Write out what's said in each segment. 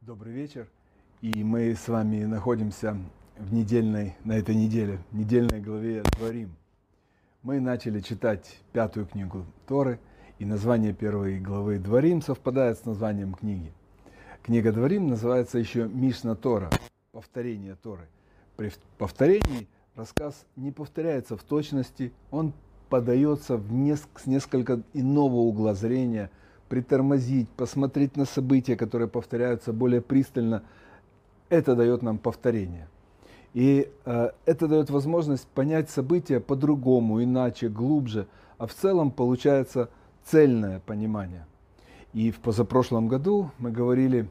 Добрый вечер. И мы с вами находимся в недельной, на этой неделе, в недельной главе Творим. Мы начали читать пятую книгу Торы, и название первой главы Дворим совпадает с названием книги. Книга Дворим называется еще Мишна Тора, повторение Торы. При повторении рассказ не повторяется в точности, он подается в неск- с несколько иного угла зрения, притормозить, посмотреть на события, которые повторяются более пристально. Это дает нам повторение. И э, это дает возможность понять события по-другому, иначе, глубже, а в целом получается цельное понимание. И в позапрошлом году мы говорили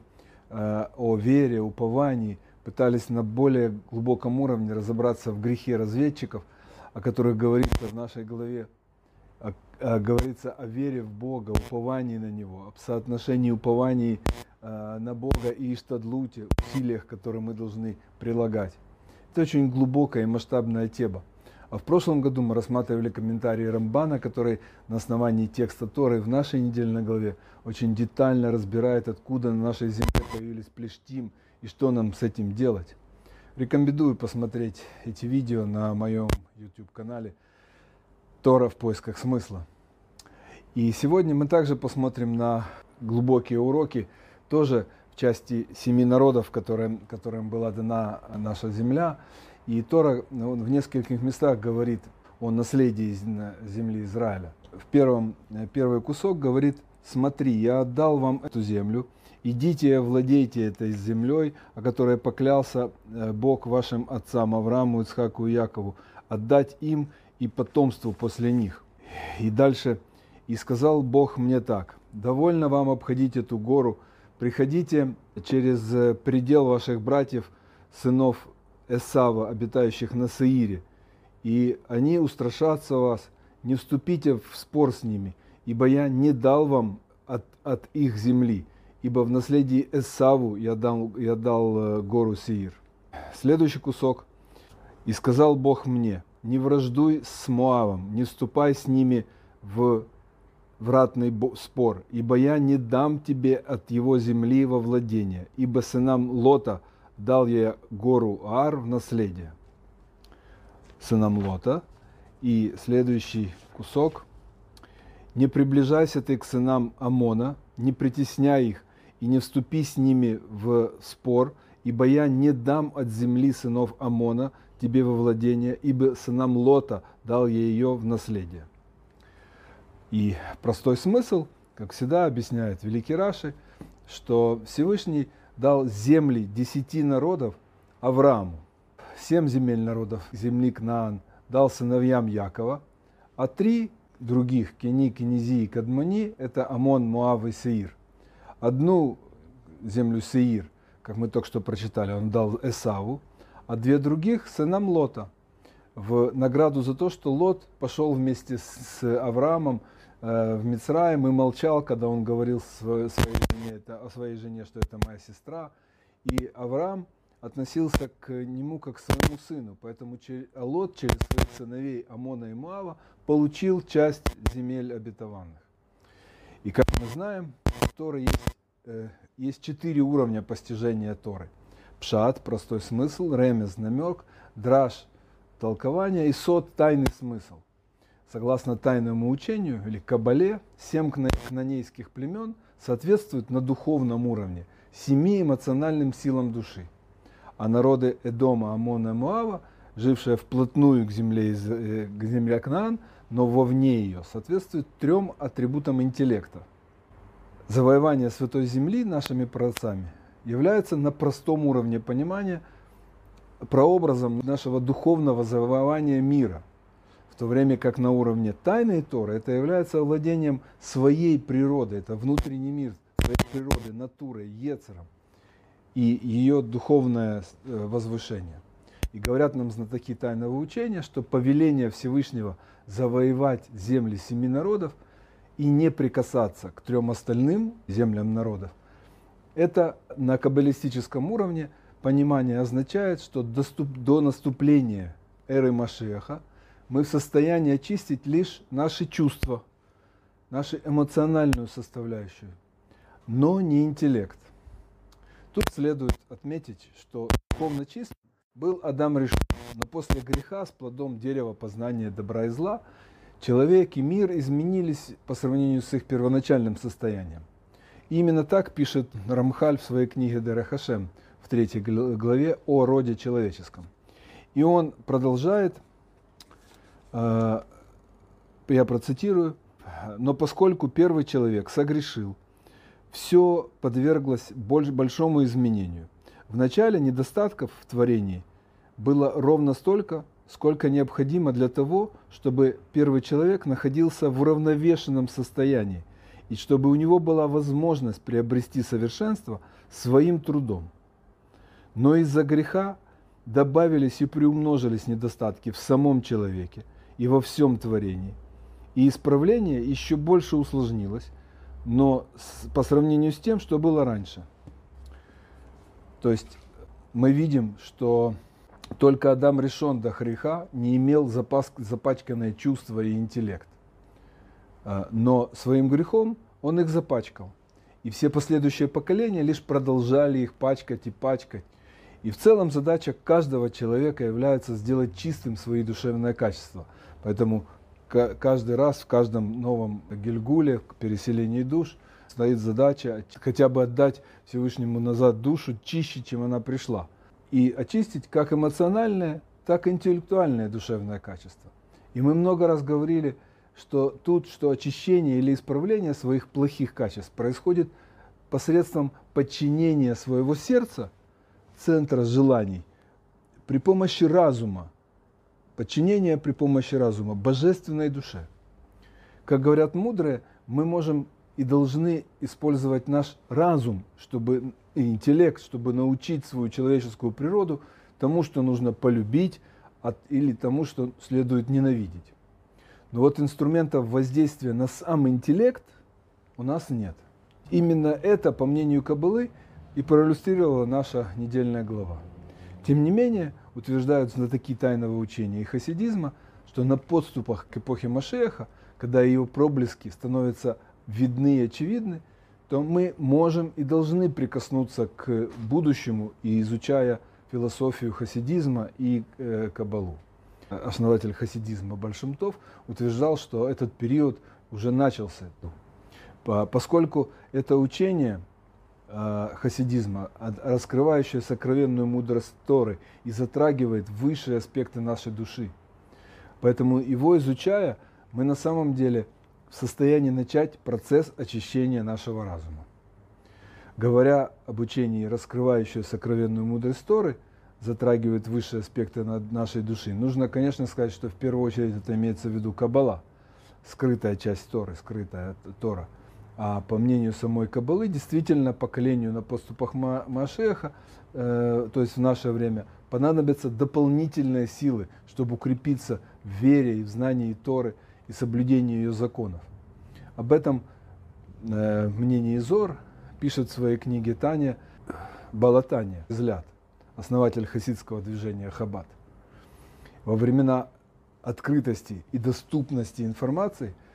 э, о вере, уповании, пытались на более глубоком уровне разобраться в грехе разведчиков, о которых говорится в нашей главе. О, говорится о вере в Бога, уповании на Него, о соотношении упований э, на Бога и Иштадлуте, усилиях, которые мы должны прилагать. Это очень глубокая и масштабная тема. А в прошлом году мы рассматривали комментарии Рамбана, который на основании текста Торы в нашей недельной главе очень детально разбирает, откуда на нашей земле появились плештим и что нам с этим делать. Рекомендую посмотреть эти видео на моем YouTube-канале Тора в поисках смысла. И сегодня мы также посмотрим на глубокие уроки, тоже в части семи народов, которым, которым была дана наша земля. И Тора он в нескольких местах говорит о наследии земли Израиля. В первом, первый кусок говорит, смотри, я отдал вам эту землю, идите и владейте этой землей, о которой поклялся э, Бог вашим отцам Аврааму, Ицхаку и Якову, отдать им и потомству после них. И дальше, и сказал Бог мне так, довольно вам обходить эту гору, приходите через э, предел ваших братьев, сынов Эсава, обитающих на Саире, и они устрашатся вас, не вступите в спор с ними, ибо я не дал вам от, от их земли, ибо в наследии Эсаву я дал, я дал э, гору Сеир. Следующий кусок. «И сказал Бог мне, не враждуй с Моавом, не вступай с ними в вратный спор, ибо я не дам тебе от его земли во владение, ибо сынам Лота – дал я гору Ар в наследие сынам Лота. И следующий кусок. Не приближайся ты к сынам Амона, не притесняй их и не вступи с ними в спор, ибо я не дам от земли сынов Амона тебе во владение, ибо сынам Лота дал я ее в наследие. И простой смысл, как всегда объясняет Великий Раши, что Всевышний – дал земли десяти народов Аврааму. Семь земель народов земли Кнаан дал сыновьям Якова, а три других, Кени, Кенези и Кадмани, это Амон, Моав и Сеир. Одну землю Сеир, как мы только что прочитали, он дал Эсаву, а две других сынам Лота в награду за то, что Лот пошел вместе с Авраамом в Мицраем и молчал, когда он говорил своей жене, это, о своей жене, что это моя сестра. И Авраам относился к нему как к своему сыну. Поэтому Лот через своих сыновей Амона и Муава получил часть земель обетованных. И как мы знаем, в Торе есть, э, есть четыре уровня постижения Торы. Пшат – простой смысл, ремез – намек, драж – толкование и сот – тайный смысл. Согласно тайному учению или кабале, семь кнанейских племен соответствуют на духовном уровне семи эмоциональным силам души. А народы Эдома, Амона и Муава, жившие вплотную к земле, э, к земле Кнаан, но вовне ее, соответствуют трем атрибутам интеллекта. Завоевание Святой Земли нашими праотцами является на простом уровне понимания прообразом нашего духовного завоевания мира – то время как на уровне тайной Торы это является владением своей природы, это внутренний мир своей природы, натурой, ецером и ее духовное э, возвышение. И говорят нам знатоки тайного учения, что повеление Всевышнего завоевать земли семи народов и не прикасаться к трем остальным землям народов, это на каббалистическом уровне понимание означает, что доступ, до наступления эры Машеха – мы в состоянии очистить лишь наши чувства, нашу эмоциональную составляющую, но не интеллект. Тут следует отметить, что духовно чист был Адам решен, но после греха с плодом дерева познания добра и зла человек и мир изменились по сравнению с их первоначальным состоянием. И именно так пишет Рамхаль в своей книге Дерахашем в третьей главе о роде человеческом. И он продолжает, я процитирую, но поскольку первый человек согрешил, все подверглось большому изменению. Вначале недостатков в творении было ровно столько, сколько необходимо для того, чтобы первый человек находился в уравновешенном состоянии и чтобы у него была возможность приобрести совершенство своим трудом. Но из-за греха добавились и приумножились недостатки в самом человеке и во всем творении – и исправление еще больше усложнилось, но с, по сравнению с тем, что было раньше. То есть мы видим, что только Адам решен до греха не имел запас, запачканное чувство и интеллект. А, но своим грехом он их запачкал. И все последующие поколения лишь продолжали их пачкать и пачкать. И в целом задача каждого человека является сделать чистым свои душевные качества. Поэтому каждый раз в каждом новом Гильгуле, переселении душ, стоит задача хотя бы отдать Всевышнему назад душу чище, чем она пришла. И очистить как эмоциональное, так и интеллектуальное душевное качество. И мы много раз говорили, что тут, что очищение или исправление своих плохих качеств происходит посредством подчинения своего сердца, центра желаний, при помощи разума, подчинение при помощи разума божественной душе. Как говорят мудрые, мы можем и должны использовать наш разум, чтобы и интеллект, чтобы научить свою человеческую природу тому, что нужно полюбить, от, или тому, что следует ненавидеть. Но вот инструментов воздействия на сам интеллект у нас нет. Именно это, по мнению Кабалы, и проиллюстрировала наша недельная глава. Тем не менее, утверждают знатоки тайного учения и хасидизма, что на подступах к эпохе Машеха, когда его проблески становятся видны и очевидны, то мы можем и должны прикоснуться к будущему и изучая философию хасидизма и э, кабалу. Основатель хасидизма Большимтов утверждал, что этот период уже начался. Поскольку это учение – хасидизма, раскрывающая сокровенную мудрость Торы и затрагивает высшие аспекты нашей души. Поэтому его изучая, мы на самом деле в состоянии начать процесс очищения нашего разума. Говоря об учении, раскрывающее сокровенную мудрость Торы, затрагивает высшие аспекты нашей души, нужно, конечно, сказать, что в первую очередь это имеется в виду Каббала, скрытая часть Торы, скрытая Тора – а по мнению самой Кабалы, действительно поколению на поступах Машеха, э, то есть в наше время, понадобятся дополнительные силы, чтобы укрепиться в вере и в знании Торы и соблюдении ее законов. Об этом э, мнение Изор пишет в своей книге Таня Балатания, взгляд, основатель хасидского движения Хаббат. Во времена открытости и доступности информации –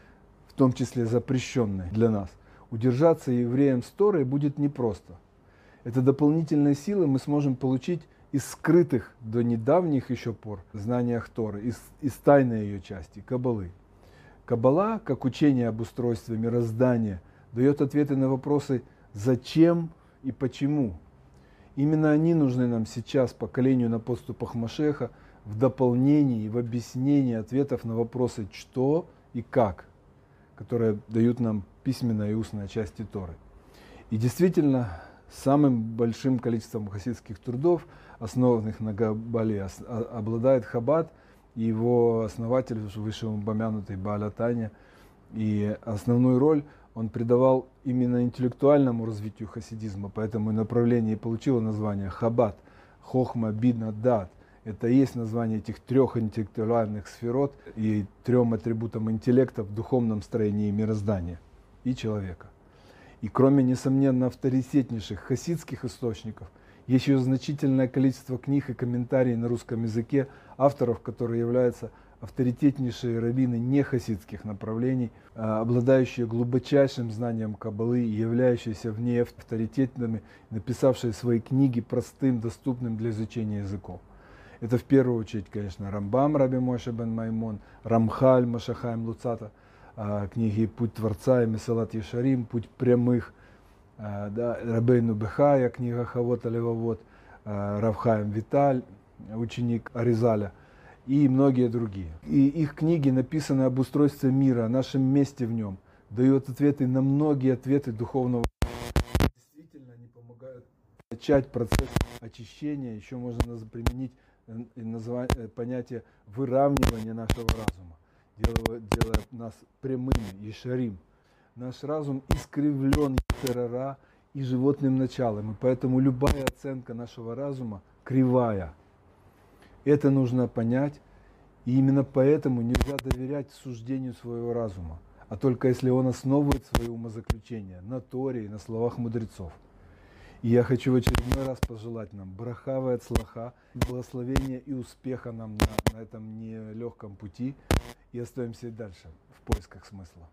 в том числе запрещенной для нас, удержаться евреям с Торой будет непросто. Это дополнительные силы мы сможем получить из скрытых до недавних еще пор знаниях Торы, из, из тайной ее части, Кабалы. Кабала, как учение об устройстве мироздания, дает ответы на вопросы «зачем» и «почему». Именно они нужны нам сейчас, поколению на подступах Машеха, в дополнении и в объяснении ответов на вопросы «что» и «как» которые дают нам письменная и устная части Торы. И действительно, самым большим количеством хасидских трудов, основанных на Габале, а, обладает Хаббат и его основатель, вышеупомянутый Бааля Таня. И основную роль он придавал именно интеллектуальному развитию хасидизма, поэтому направление получило название Хаббат, Хохма, Бидна, Дат. Это и есть название этих трех интеллектуальных сферот и трем атрибутам интеллекта в духовном строении мироздания и человека. И кроме, несомненно, авторитетнейших хасидских источников, есть еще значительное количество книг и комментариев на русском языке, авторов, которые являются авторитетнейшие раввины нехасидских направлений, а, обладающие глубочайшим знанием Каббалы являющиеся в ней авторитетными, написавшие свои книги простым, доступным для изучения языков. Это в первую очередь, конечно, Рамбам Раби Моше бен Маймон, Рамхаль Машахаем Луцата, а, книги «Путь Творца» и Месалат Ешарим, «Путь прямых», а, да, Рабейну Бехая, книга Хавота Левовод, Равхаем Виталь, ученик Аризаля – и многие другие. И их книги написаны об устройстве мира, о нашем месте в нем, дают ответы на многие ответы духовного. Действительно, они помогают начать процесс очищения, еще можно применить э, э, понятие выравнивания нашего разума, делая, делая нас прямыми, и шарим. Наш разум искривлен террора и животным началом, и поэтому любая оценка нашего разума кривая – это нужно понять. И именно поэтому нельзя доверять суждению своего разума, а только если он основывает свои умозаключения на Торе и на словах мудрецов. И я хочу в очередной раз пожелать нам брахавы от слаха, благословения и успеха нам на, на этом нелегком пути. И остаемся дальше в поисках смысла.